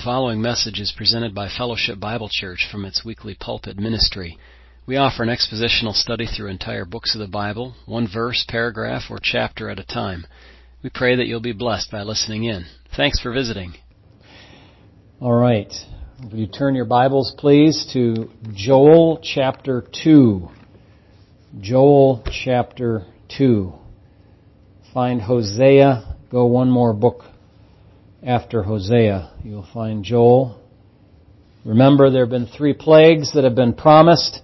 The following message is presented by Fellowship Bible Church from its weekly pulpit ministry. We offer an expositional study through entire books of the Bible, one verse, paragraph, or chapter at a time. We pray that you'll be blessed by listening in. Thanks for visiting. All right. Will you turn your Bibles, please, to Joel chapter 2. Joel chapter 2. Find Hosea. Go one more book after Hosea. You'll find Joel. Remember, there have been three plagues that have been promised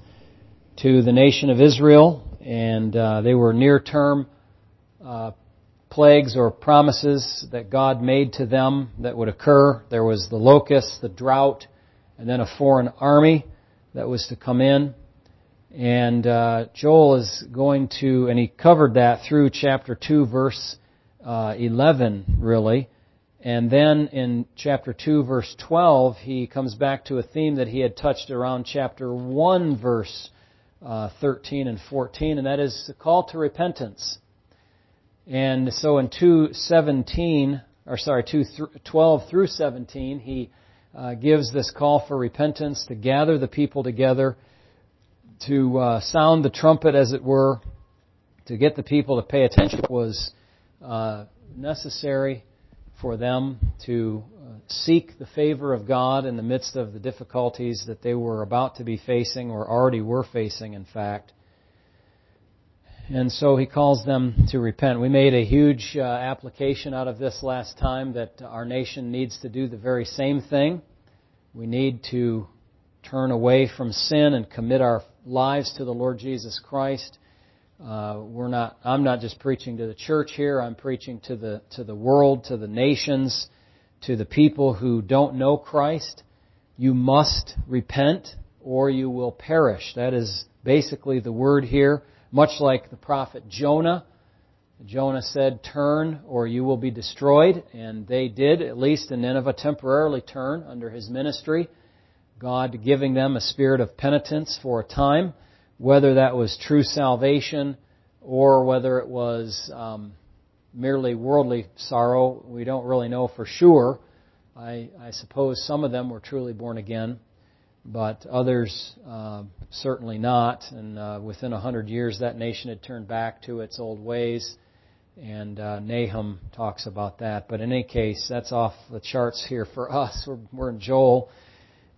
to the nation of Israel, and uh, they were near-term uh, plagues or promises that God made to them that would occur. There was the locust, the drought, and then a foreign army that was to come in. And uh, Joel is going to, and he covered that through chapter 2, verse uh, 11, really. And then in chapter 2, verse 12, he comes back to a theme that he had touched around chapter 1, verse uh, 13 and 14, and that is the call to repentance. And so in 2:17, or sorry, 2:12 through 17, he uh, gives this call for repentance to gather the people together, to uh, sound the trumpet, as it were, to get the people to pay attention was uh, necessary for them to uh, seek the favor of God in the midst of the difficulties that they were about to be facing or already were facing, in fact. And so he calls them to repent. We made a huge uh, application out of this last time that our nation needs to do the very same thing. We need to turn away from sin and commit our lives to the Lord Jesus Christ. Uh, we're not. I'm not just preaching to the church here. I'm preaching to the to the world, to the nations, to the people who don't know Christ. You must repent, or you will perish. That is basically the word here. Much like the prophet Jonah, Jonah said, "Turn, or you will be destroyed," and they did. At least in Nineveh, temporarily turn under his ministry. God giving them a spirit of penitence for a time whether that was true salvation or whether it was um, merely worldly sorrow, we don't really know for sure. I, I, suppose some of them were truly born again, but others uh, certainly not. And uh, within a hundred years, that nation had turned back to its old ways. And uh, Nahum talks about that. But in any case, that's off the charts here for us. We're, we're in Joel.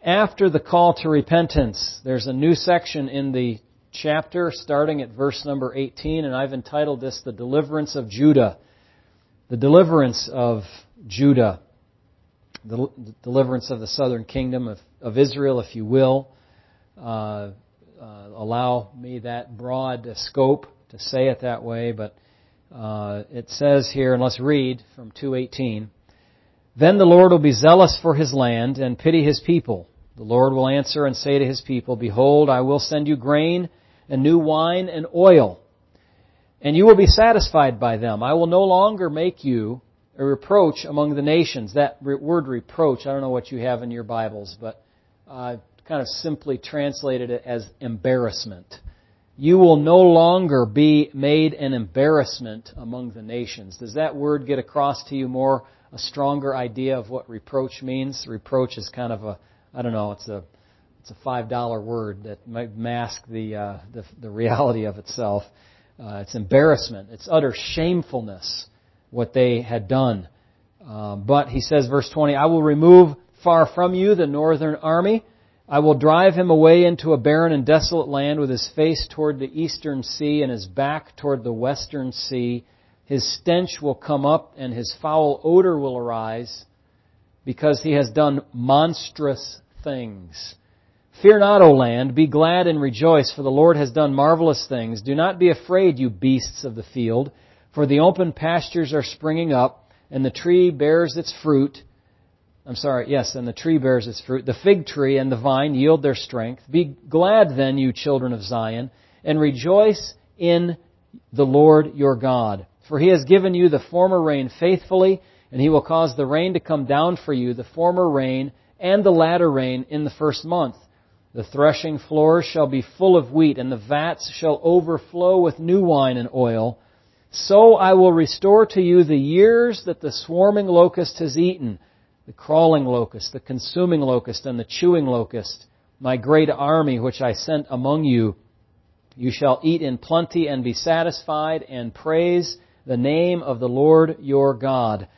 After the call to repentance, there's a new section in the chapter, starting at verse number 18, and I've entitled this The Deliverance of Judah. The deliverance of Judah. The deliverance of the southern kingdom of, of Israel, if you will. Uh, uh, allow me that broad scope to say it that way, but uh, it says here, and let's read from 218. Then the Lord will be zealous for his land and pity his people. The Lord will answer and say to his people, Behold, I will send you grain and new wine and oil, and you will be satisfied by them. I will no longer make you a reproach among the nations. That word reproach, I don't know what you have in your Bibles, but uh, kind of simply translated it as embarrassment. You will no longer be made an embarrassment among the nations. Does that word get across to you more, a stronger idea of what reproach means? Reproach is kind of a, I don't know, it's a it's a five dollar word that might mask the, uh, the, the reality of itself. Uh, it's embarrassment. It's utter shamefulness what they had done. Uh, but he says, verse 20, I will remove far from you the northern army. I will drive him away into a barren and desolate land with his face toward the eastern sea and his back toward the western sea. His stench will come up and his foul odor will arise because he has done monstrous things. Fear not, O land, be glad and rejoice, for the Lord has done marvelous things. Do not be afraid, you beasts of the field, for the open pastures are springing up, and the tree bears its fruit. I'm sorry, yes, and the tree bears its fruit. The fig tree and the vine yield their strength. Be glad then, you children of Zion, and rejoice in the Lord your God. For he has given you the former rain faithfully, and he will cause the rain to come down for you, the former rain and the latter rain in the first month. The threshing floors shall be full of wheat, and the vats shall overflow with new wine and oil. So I will restore to you the years that the swarming locust has eaten. the crawling locust, the consuming locust, and the chewing locust, my great army which I sent among you. You shall eat in plenty and be satisfied, and praise the name of the Lord your God,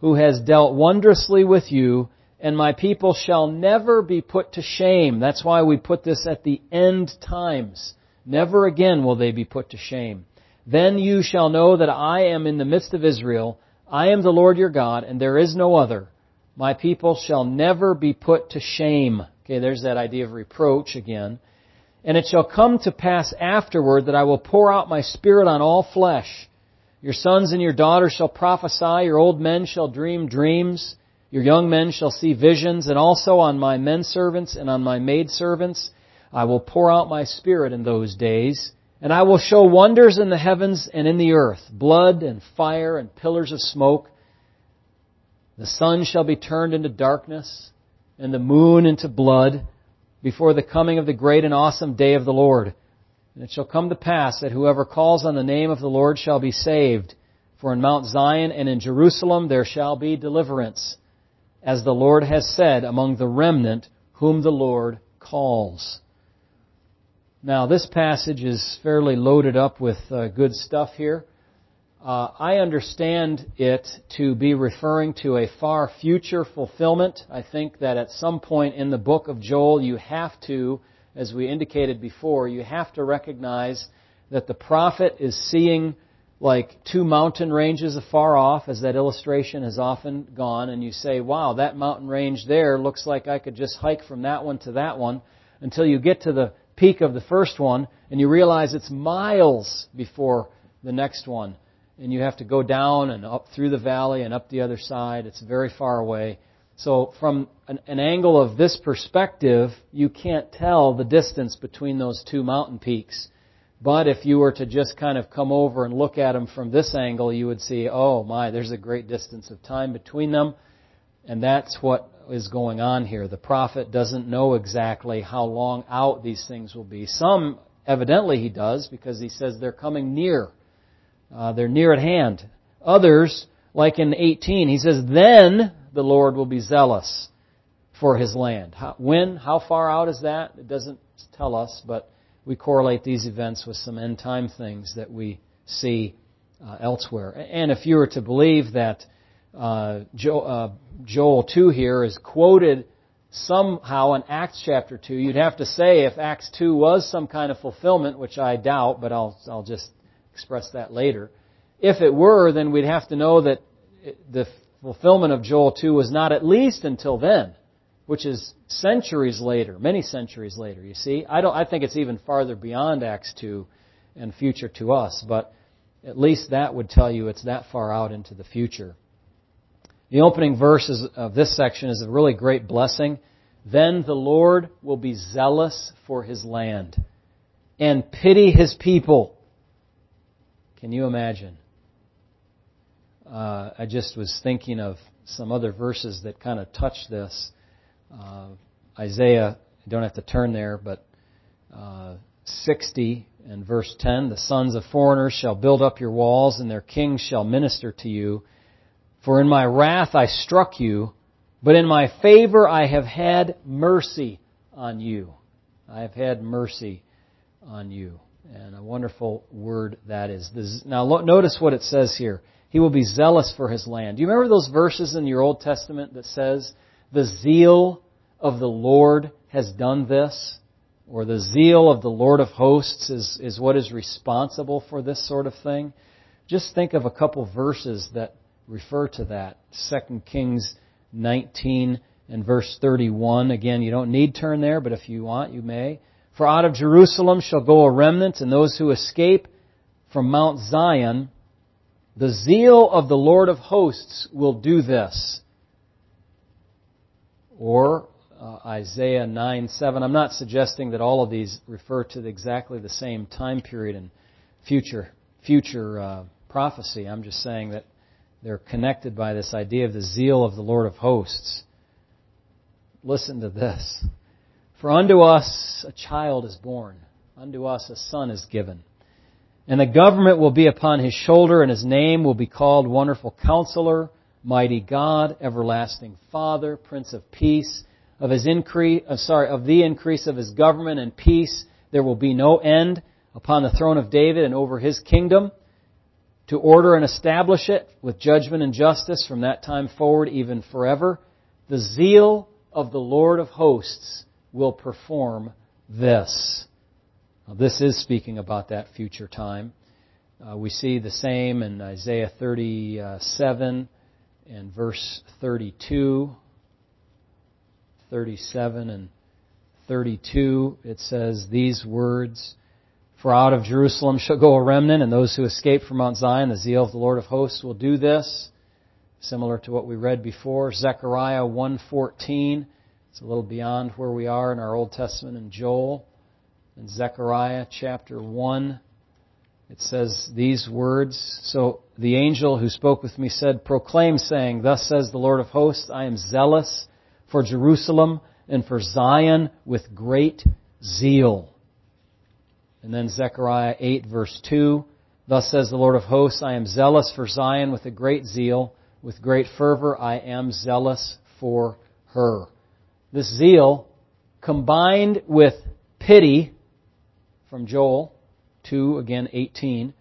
who has dealt wondrously with you, and my people shall never be put to shame. That's why we put this at the end times. Never again will they be put to shame. Then you shall know that I am in the midst of Israel. I am the Lord your God, and there is no other. My people shall never be put to shame. Okay, there's that idea of reproach again. And it shall come to pass afterward that I will pour out my spirit on all flesh. Your sons and your daughters shall prophesy, your old men shall dream dreams, your young men shall see visions, and also on my men servants and on my maid servants I will pour out my spirit in those days, and I will show wonders in the heavens and in the earth, blood and fire and pillars of smoke. The sun shall be turned into darkness, and the moon into blood, before the coming of the great and awesome day of the Lord. And it shall come to pass that whoever calls on the name of the Lord shall be saved. For in Mount Zion and in Jerusalem there shall be deliverance, as the Lord has said among the remnant whom the Lord calls. Now, this passage is fairly loaded up with uh, good stuff here. Uh, I understand it to be referring to a far future fulfillment. I think that at some point in the book of Joel, you have to, as we indicated before, you have to recognize that the prophet is seeing like two mountain ranges afar off, as that illustration has often gone, and you say, wow, that mountain range there looks like I could just hike from that one to that one until you get to the peak of the first one, and you realize it's miles before the next one. And you have to go down and up through the valley and up the other side. It's very far away. So from an, an angle of this perspective, you can't tell the distance between those two mountain peaks. But if you were to just kind of come over and look at them from this angle, you would see, oh my, there's a great distance of time between them. And that's what is going on here. The prophet doesn't know exactly how long out these things will be. Some, evidently, he does because he says they're coming near. Uh, they're near at hand. Others, like in 18, he says, then the Lord will be zealous for his land. How, when? How far out is that? It doesn't tell us, but we correlate these events with some end time things that we see uh, elsewhere. And if you were to believe that uh, Joel, uh, Joel 2 here is quoted somehow in Acts chapter 2. You'd have to say if Acts 2 was some kind of fulfillment, which I doubt, but I'll, I'll just express that later. If it were, then we'd have to know that the fulfillment of Joel 2 was not at least until then, which is centuries later, many centuries later, you see. I don't, I think it's even farther beyond Acts 2 and future to us, but at least that would tell you it's that far out into the future. The opening verses of this section is a really great blessing. Then the Lord will be zealous for his land and pity his people. Can you imagine? Uh, I just was thinking of some other verses that kind of touch this. Uh, Isaiah, I don't have to turn there, but uh, 60 and verse 10 The sons of foreigners shall build up your walls, and their kings shall minister to you. For in my wrath I struck you, but in my favor I have had mercy on you. I have had mercy on you. And a wonderful word that is. Now notice what it says here. He will be zealous for his land. Do you remember those verses in your Old Testament that says, the zeal of the Lord has done this? Or the zeal of the Lord of hosts is, is what is responsible for this sort of thing? Just think of a couple verses that refer to that. 2 Kings 19 and verse 31. Again, you don't need turn there, but if you want, you may. For out of Jerusalem shall go a remnant, and those who escape from Mount Zion, the zeal of the Lord of hosts will do this. Or uh, Isaiah 9 7. I'm not suggesting that all of these refer to exactly the same time period and future future uh, prophecy. I'm just saying that they're connected by this idea of the zeal of the Lord of hosts. Listen to this. For unto us a child is born, unto us a son is given. And the government will be upon his shoulder, and his name will be called Wonderful Counselor, mighty God, everlasting Father, Prince of Peace, of his increase, uh, sorry, of the increase of his government and peace, there will be no end upon the throne of David and over his kingdom, to order and establish it with judgment and justice from that time forward, even forever. The zeal of the Lord of hosts will perform this. Now, this is speaking about that future time. Uh, we see the same in Isaiah 37 and verse 32. 37 and 32, it says these words, For out of Jerusalem shall go a remnant, and those who escape from Mount Zion, the zeal of the Lord of hosts will do this. Similar to what we read before, Zechariah 1.14, it's a little beyond where we are in our Old Testament in Joel. In Zechariah chapter 1, it says these words, So the angel who spoke with me said, Proclaim saying, Thus says the Lord of hosts, I am zealous for Jerusalem and for Zion with great zeal. And then Zechariah 8 verse 2, Thus says the Lord of hosts, I am zealous for Zion with a great zeal, with great fervor I am zealous for her. This zeal, combined with pity, from Joel 2, again 18,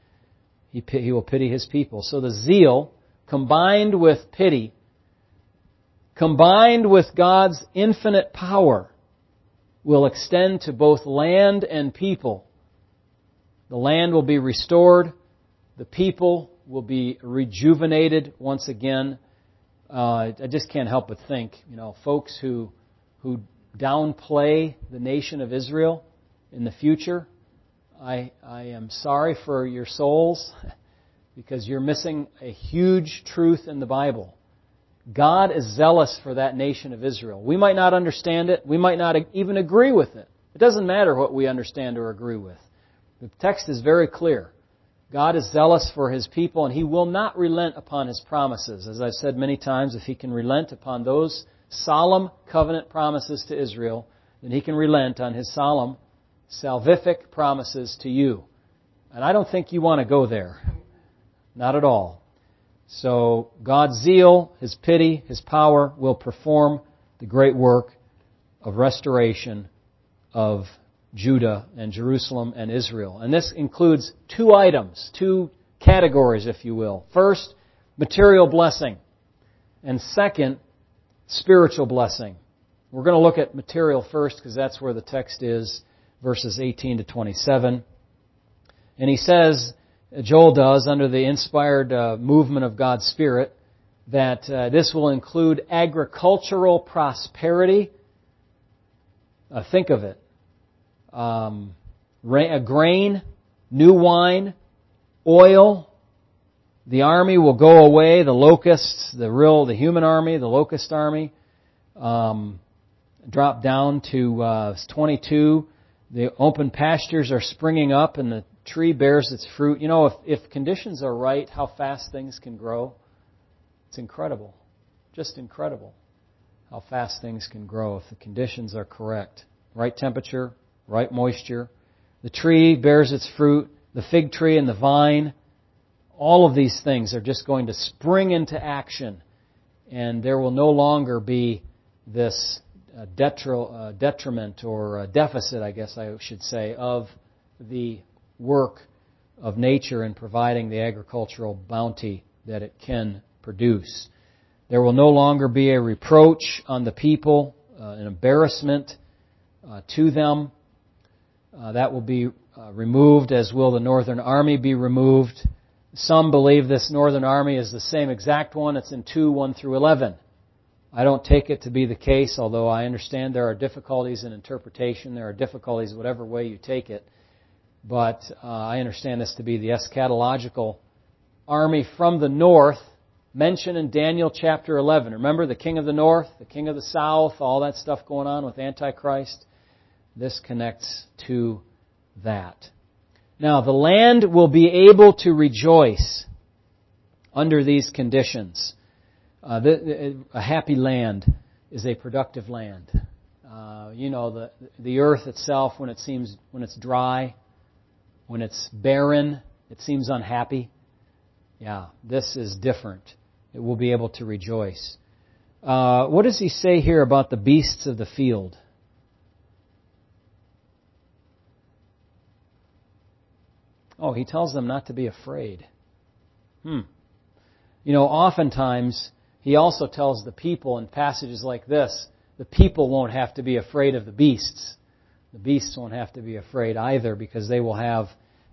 he, he will pity his people. So the zeal, combined with pity, combined with God's infinite power, will extend to both land and people. The land will be restored. The people will be rejuvenated once again. Uh, I just can't help but think, you know, folks who who downplay the nation of Israel in the future. I I am sorry for your souls because you're missing a huge truth in the Bible. God is zealous for that nation of Israel. We might not understand it. We might not even agree with it. It doesn't matter what we understand or agree with. The text is very clear. God is zealous for His people and He will not relent upon His promises. As I've said many times, if He can relent upon those solemn covenant promises to Israel, then He can relent on His solemn salvific promises to you. And I don't think you want to go there. Not at all. So God's zeal, His pity, His power will perform the great work of restoration of Judah and Jerusalem and Israel. And this includes two items, two categories, if you will. First, material blessing. And second, spiritual blessing. We're going to look at material first because that's where the text is, verses 18 to 27. And he says, Joel does under the inspired uh, movement of God's Spirit that uh, this will include agricultural prosperity. Uh, think of it. Um, grain, new wine, oil. The army will go away. The locusts, the real, the human army, the locust army, um, drop down to uh, 22. The open pastures are springing up, and the tree bears its fruit. You know, if, if conditions are right, how fast things can grow. It's incredible. Just incredible how fast things can grow if the conditions are correct. Right temperature, right moisture. The tree bears its fruit, the fig tree and the vine. All of these things are just going to spring into action, and there will no longer be this detriment or deficit, I guess I should say, of the work of nature in providing the agricultural bounty that it can produce. There will no longer be a reproach on the people, uh, an embarrassment uh, to them. Uh, that will be uh, removed, as will the Northern Army be removed. Some believe this Northern Army is the same exact one. It's in 2, 1 through 11. I don't take it to be the case, although I understand there are difficulties in interpretation. There are difficulties whatever way you take it but uh, I understand this to be the eschatological army from the north mentioned in Daniel chapter 11. Remember the king of the north, the king of the south, all that stuff going on with Antichrist? This connects to that. Now, the land will be able to rejoice under these conditions. Uh, the, a happy land is a productive land. Uh, you know, the, the earth itself, when it seems, when it's dry, when it's barren, it seems unhappy. Yeah, this is different. it will be able to rejoice. Uh, what does he say here about the beasts of the field? Oh, he tells them not to be afraid. Hmm. You know, oftentimes, he also tells the people in passages like this, the people won't have to be afraid of the beasts. The beasts won't have to be afraid either because they will have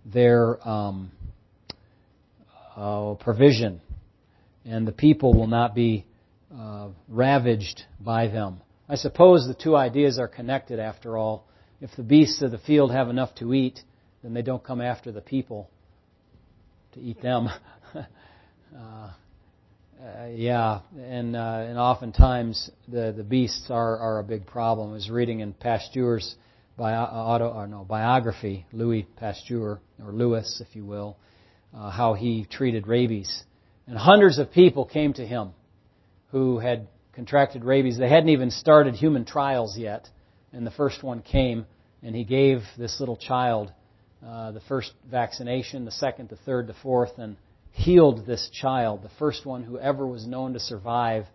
their um, uh, provision. And the people will not be uh, ravaged by them. I suppose the two ideas are connected after all. If the beasts of the field have enough to eat, then they don't come after the people to eat them. uh, uh, yeah, and uh, and oftentimes the the beasts are are a big problem. I was reading in Pasteur's bio, auto or no biography, Louis Pasteur or Louis, if you will, uh, how he treated rabies, and hundreds of people came to him who had contracted rabies. They hadn't even started human trials yet, and the first one came, and he gave this little child uh, the first vaccination, the second, the third, the fourth, and healed this child, the first one who ever was known to survive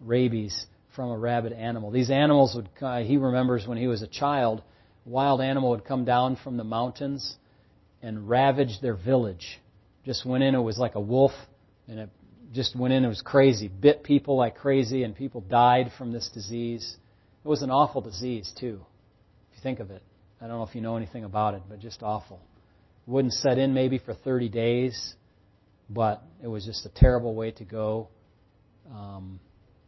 rabies from a rabid animal. These animals would, uh, he remembers when he was a child, wild animal would come down from the mountains and ravage their village. Just went in, it was like a wolf, and it just went in, it was crazy. Bit people like crazy, and people died from this disease. It was an awful disease, too, if you think of it. I don't know if you know anything about it, but just awful. Wouldn't set in maybe for 30 days, but it was just a terrible way to go. Um,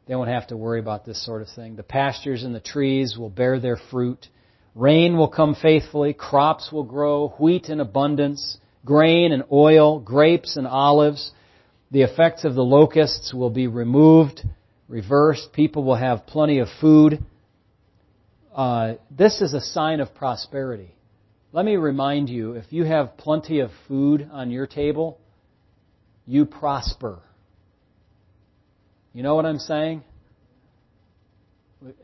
they won't have to worry about this sort of thing. The pastures and the trees will bear their fruit. Rain will come faithfully. Crops will grow. Wheat in abundance. Grain and oil. Grapes and olives. The effects of the locusts will be removed, reversed. People will have plenty of food. Uh, this is a sign of prosperity. Let me remind you if you have plenty of food on your table, you prosper. You know what I'm saying?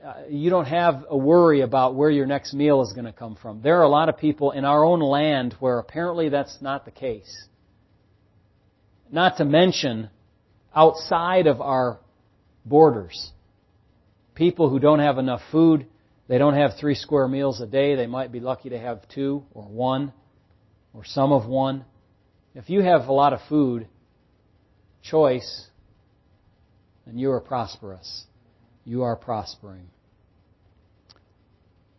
Uh, you don't have a worry about where your next meal is going to come from. There are a lot of people in our own land where apparently that's not the case. Not to mention outside of our borders. People who don't have enough food, they don't have three square meals a day. They might be lucky to have two or one or some of one. If you have a lot of food, choice, then you are prosperous. You are prospering.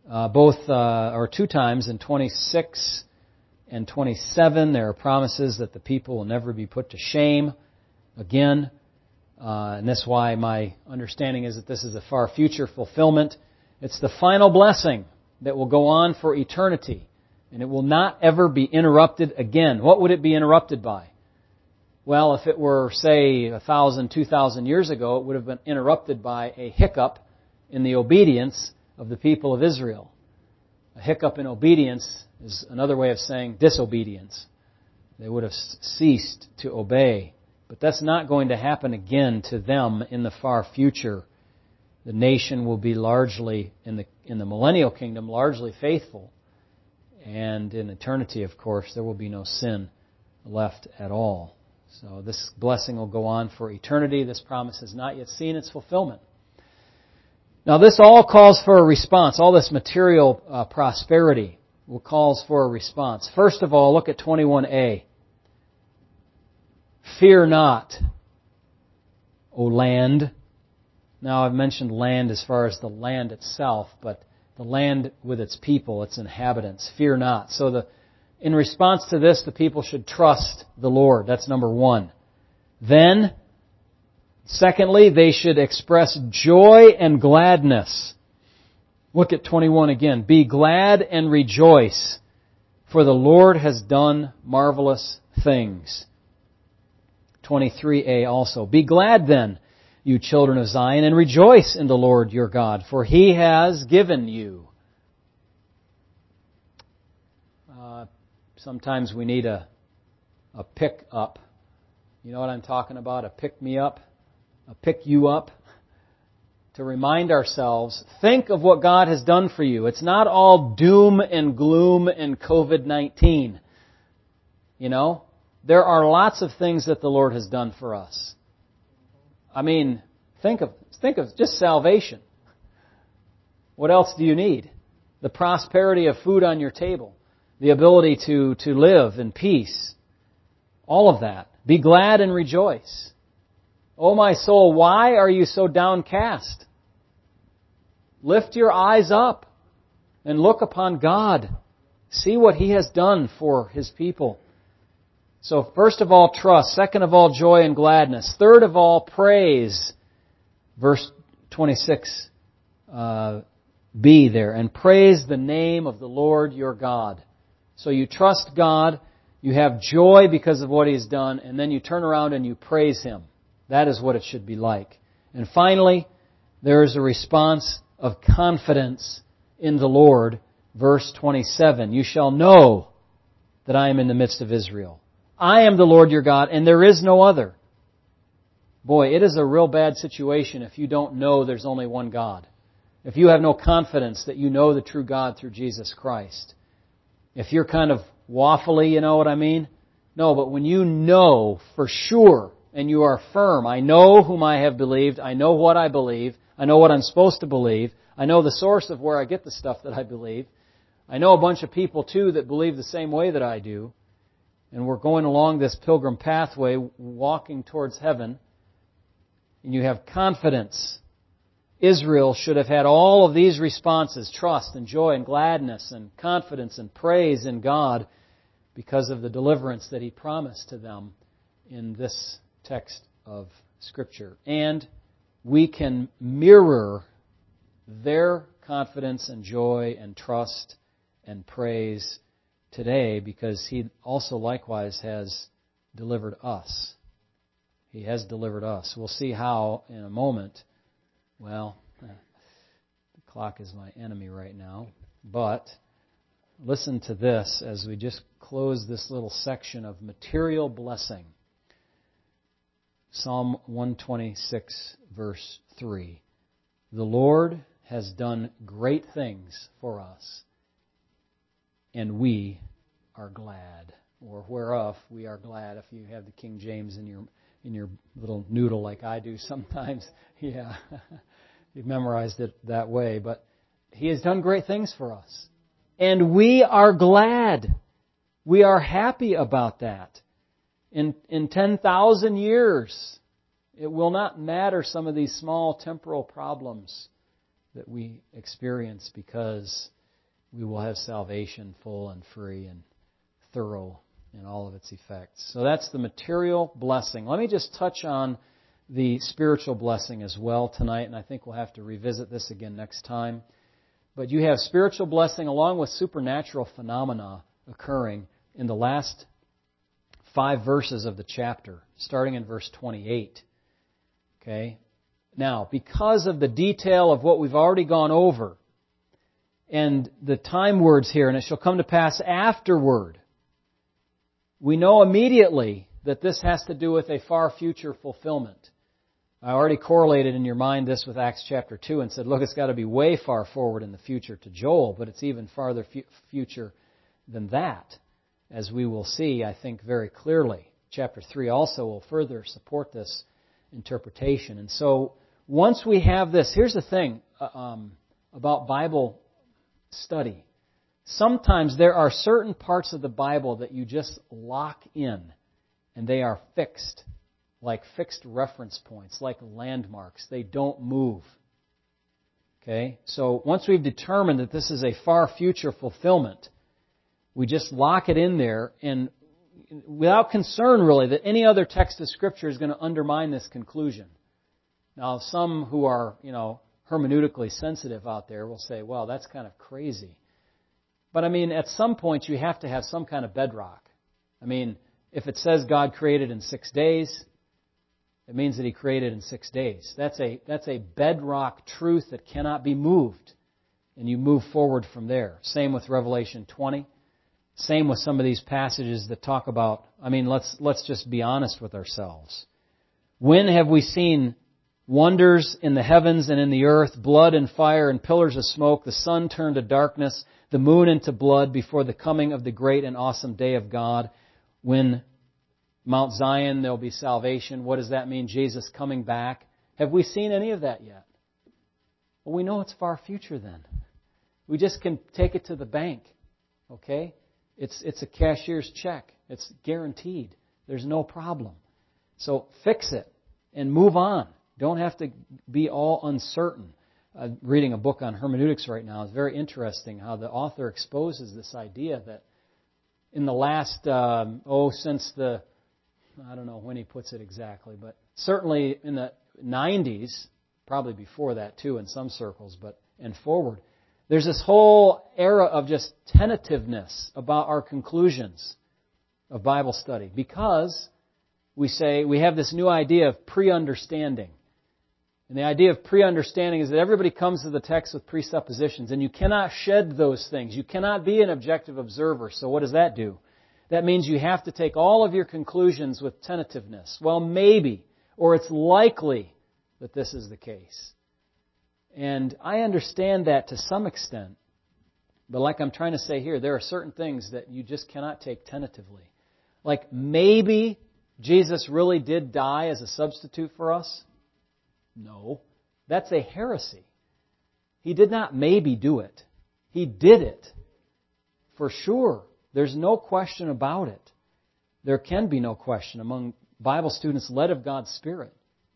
Uh, both, uh, or two times in 26 and 27, there are promises that the people will never be put to shame. Again, uh, and that's why my understanding is that this is a far future fulfillment. It's the final blessing that will go on for eternity. And it will not ever be interrupted again. What would it be interrupted by? Well, if it were, say, a thousand, two thousand years ago, it would have been interrupted by a hiccup in the obedience of the people of Israel. A hiccup in obedience is another way of saying disobedience. They would have ceased to obey. But that's not going to happen again to them in the far future the nation will be largely, in the, in the millennial kingdom, largely faithful. And in eternity, of course, there will be no sin left at all. So this blessing will go on for eternity. This promise has not yet seen its fulfillment. Now this all calls for a response. All this material uh, prosperity calls for a response. First of all, look at 21a. Fear not, O land, now, I've mentioned land as far as the land itself, but the land with its people, its inhabitants. Fear not. So the, in response to this, the people should trust the Lord. That's number one. Then, secondly, they should express joy and gladness. Look at 21 again. Be glad and rejoice, for the Lord has done marvelous things. 23a also. Be glad then, you children of Zion, and rejoice in the Lord your God, for he has given you. Uh, sometimes we need a, a pick up. You know what I'm talking about? A pick me up, a pick you up. To remind ourselves, think of what God has done for you. It's not all doom and gloom and COVID-19. You know? There are lots of things that the Lord has done for us. I mean, think of, think of just salvation. What else do you need? The prosperity of food on your table. The ability to, to live in peace. All of that. Be glad and rejoice. O oh my soul, why are you so downcast? Lift your eyes up and look upon God. See what He has done for His people. So first of all, trust. Second of all, joy and gladness. Third of all, praise. Verse 26, uh, B there. And praise the name of the Lord your God. So you trust God, you have joy because of what He's done, and then you turn around and you praise Him. That is what it should be like. And finally, there is a response of confidence in the Lord. Verse 27, You shall know that I am in the midst of Israel. I am the Lord your God, and there is no other. Boy, it is a real bad situation if you don't know there's only one God. If you have no confidence that you know the true God through Jesus Christ. If you're kind of waffly, you know what I mean? No, but when you know for sure and you are firm. I know whom I have believed. I know what I believe. I know what I'm supposed to believe. I know the source of where I get the stuff that I believe. I know a bunch of people too that believe the same way that I do. And we're going along this pilgrim pathway, walking towards heaven. And you have confidence. Israel should have had all of these responses trust and joy and gladness and confidence and praise in God because of the deliverance that He promised to them in this text of Scripture. And we can mirror their confidence and joy and trust and praise today because He also likewise has delivered us. He has delivered us. We'll see how in a moment. Well, uh, the clock is my enemy right now. But listen to this as we just close this little section of material blessing. Psalm 126, verse 3. The Lord has done great things for us, and we are glad. Or whereof we are glad if you have the King James in your in your little noodle like I do sometimes. Yeah. You've memorized it that way, but he has done great things for us. And we are glad. We are happy about that in, in 10,000 years, it will not matter some of these small temporal problems that we experience because we will have salvation full and free and thorough in all of its effects. So that's the material blessing. Let me just touch on the spiritual blessing as well tonight, and I think we'll have to revisit this again next time. But you have spiritual blessing along with supernatural phenomena occurring in the last five verses of the chapter, starting in verse 28. Okay? Now, because of the detail of what we've already gone over, and the time words here, and it shall come to pass afterward, we know immediately that this has to do with a far future fulfillment. I already correlated in your mind this with Acts chapter 2 and said, look, it's got to be way far forward in the future to Joel, but it's even farther future than that as we will see, I think, very clearly. Chapter 3 also will further support this interpretation. And so, once we have this, here's the thing uh, um, about Bible study. Sometimes there are certain parts of the Bible that you just lock in, and they are fixed, like fixed reference points, like landmarks. They don't move. Okay? So once we've determined that this is a far future fulfillment, we just lock it in there and without concern really that any other text of scripture is going to undermine this conclusion. Now some who are, you know, hermeneutically sensitive out there will say, well, that's kind of crazy. But I mean, at some point you have to have some kind of bedrock. I mean, if it says God created in six days, it means that He created in six days. That's a, that's a bedrock truth that cannot be moved. And you move forward from there. Same with Revelation 20. Same with some of these passages that talk about, I mean, let's, let's just be honest with ourselves. When have we seen wonders in the heavens and in the earth, blood and fire and pillars of smoke, the sun turned to darkness, the moon into blood before the coming of the great and awesome day of God, when Mount Zion, there'll be salvation. What does that mean? Jesus coming back. Have we seen any of that yet? Well, we know it's far future then. We just can take it to the bank. Okay? It's, it's a cashier's check. It's guaranteed. There's no problem. So fix it and move on. Don't have to be all uncertain. I'm reading a book on hermeneutics right now. It's very interesting how the author exposes this idea that in the last, um, oh, since the, I don't know when he puts it exactly, but certainly in the 90s, probably before that too in some circles, but and forward, there's this whole era of just tentativeness about our conclusions of Bible study because we say we have this new idea of pre-understanding. And the idea of pre-understanding is that everybody comes to the text with presuppositions, and you cannot shed those things. You cannot be an objective observer. So what does that do? That means you have to take all of your conclusions with tentativeness. Well, maybe, or it's likely that this is the case. And I understand that to some extent. But like I'm trying to say here, there are certain things that you just cannot take tentatively. Like maybe Jesus really did die as a substitute for us. No. That's a heresy. He did not maybe do it. He did it. For sure. There's no question about it. There can be no question among Bible students led of God's Spirit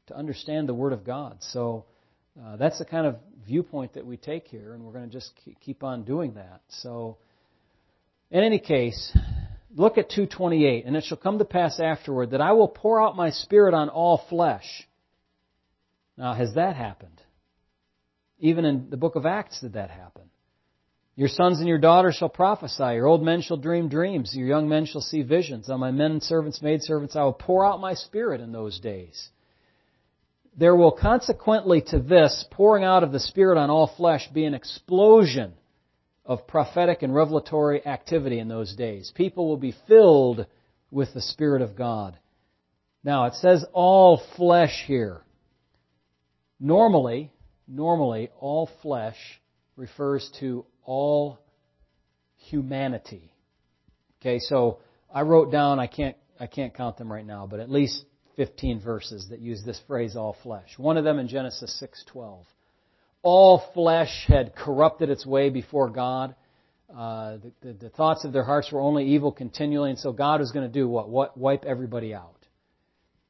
to understand the Word of God. So uh, that's the kind of viewpoint that we take here, and we're going to just keep on doing that. So, in any case, look at 228, and it shall come to pass afterward that I will pour out my Spirit on all flesh. Now, has that happened? Even in the book of Acts did that happen. Your sons and your daughters shall prophesy. Your old men shall dream dreams. Your young men shall see visions. On my men servants, maid servants, I will pour out my spirit in those days. There will consequently to this pouring out of the Spirit on all flesh be an explosion of prophetic and revelatory activity in those days. People will be filled with the Spirit of God. Now, it says all flesh here. Normally, normally, all flesh refers to all humanity. Okay, so I wrote down, I can't, I can't count them right now, but at least 15 verses that use this phrase all flesh. One of them in Genesis 6:12. All flesh had corrupted its way before God. Uh, the, the, the, thoughts of their hearts were only evil continually, and so God was going to do what? What? Wipe everybody out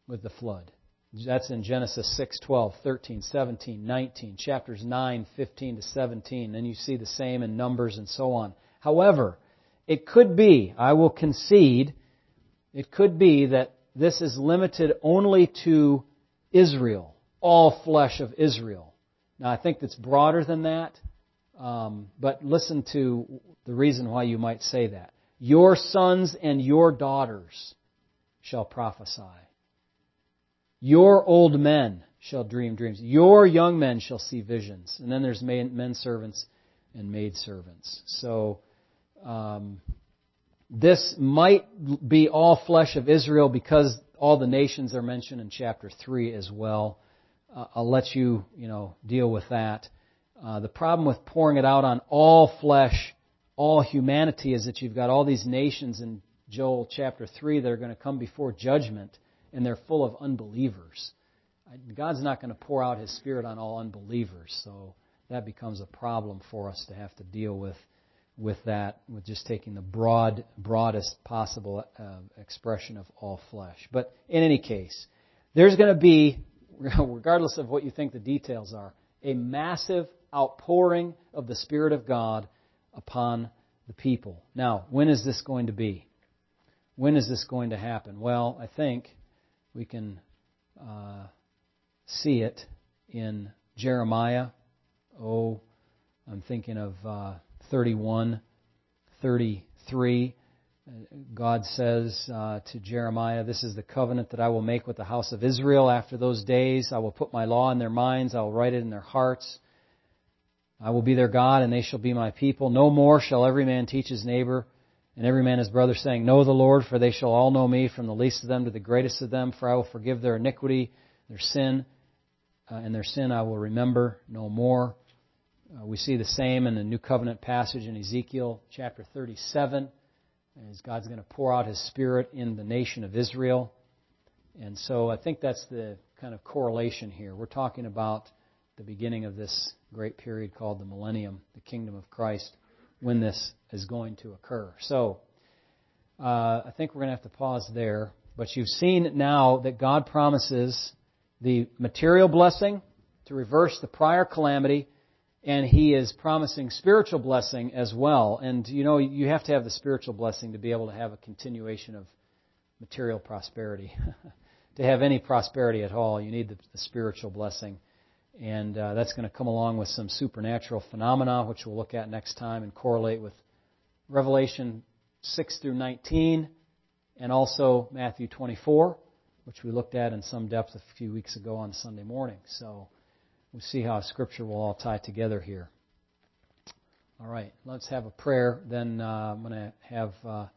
with the flood. That's in Genesis 6, 12, 13, 17, 19, chapters 9, 15 to 17. Then you see the same in Numbers and so on. However, it could be, I will concede, it could be that this is limited only to Israel, all flesh of Israel. Now, I think that's broader than that, um, but listen to the reason why you might say that. Your sons and your daughters shall prophesy. Your old men shall dream dreams. Your young men shall see visions. And then there's men servants and maid servants. So, um, this might be all flesh of Israel because all the nations are mentioned in chapter 3 as well. Uh, I'll let you, you know, deal with that. Uh, the problem with pouring it out on all flesh, all humanity, is that you've got all these nations in Joel chapter 3 that are going to come before judgment and they're full of unbelievers. God's not going to pour out His Spirit on all unbelievers, so that becomes a problem for us to have to deal with with that, with just taking the broad, broadest possible uh, expression of all flesh. But in any case, there's going to be, regardless of what you think the details are, a massive outpouring of the Spirit of God upon the people. Now, when is this going to be? When is this going to happen? Well, I think we can uh, see it in Jeremiah. Oh, I'm thinking of uh, 31, 33. God says uh, to Jeremiah, This is the covenant that I will make with the house of Israel after those days. I will put my law in their minds, I will write it in their hearts. I will be their God, and they shall be my people. No more shall every man teach his neighbor and every man his brother, saying, Know the Lord, for they shall all know me, from the least of them to the greatest of them, for I will forgive their iniquity, their sin, uh, and their sin I will remember no more. Uh, we see the same in the New Covenant passage in Ezekiel chapter 37. as God's going to pour out His Spirit in the nation of Israel. And so I think that's the kind of correlation here. We're talking about the beginning of this great period called the millennium, the kingdom of Christ, when this is going to occur. So uh, I think we're going to have to pause there. But you've seen now that God promises the material blessing to reverse the prior calamity, and He is promising spiritual blessing as well. And you know, you have to have the spiritual blessing to be able to have a continuation of material prosperity. to have any prosperity at all, you need the, the spiritual blessing. And uh, that's going to come along with some supernatural phenomena, which we'll look at next time and correlate with Revelation 6 through 19 and also Matthew 24, which we looked at in some depth a few weeks ago on Sunday morning. So we'll see how Scripture will all tie together here. All right, let's have a prayer. Then uh, I'm going to have uh, uh,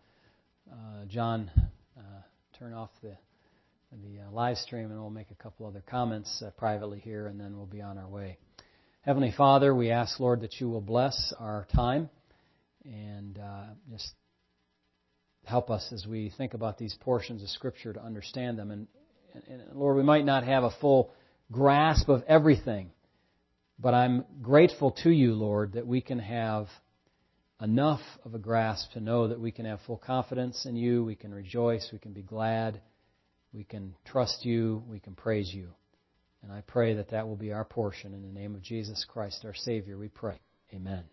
John uh, turn off the the uh, live stream, and we'll make a couple other comments uh, privately here, and then we'll be on our way. Heavenly Father, we ask, Lord, that you will bless our time and uh, just help us as we think about these portions of Scripture to understand them. And, and, and Lord, we might not have a full grasp of everything, but I'm grateful to you, Lord, that we can have enough of a grasp to know that we can have full confidence in you, we can rejoice, we can be glad we can trust you. We can praise you. And I pray that that will be our portion. In the name of Jesus Christ, our Savior, we pray. Amen.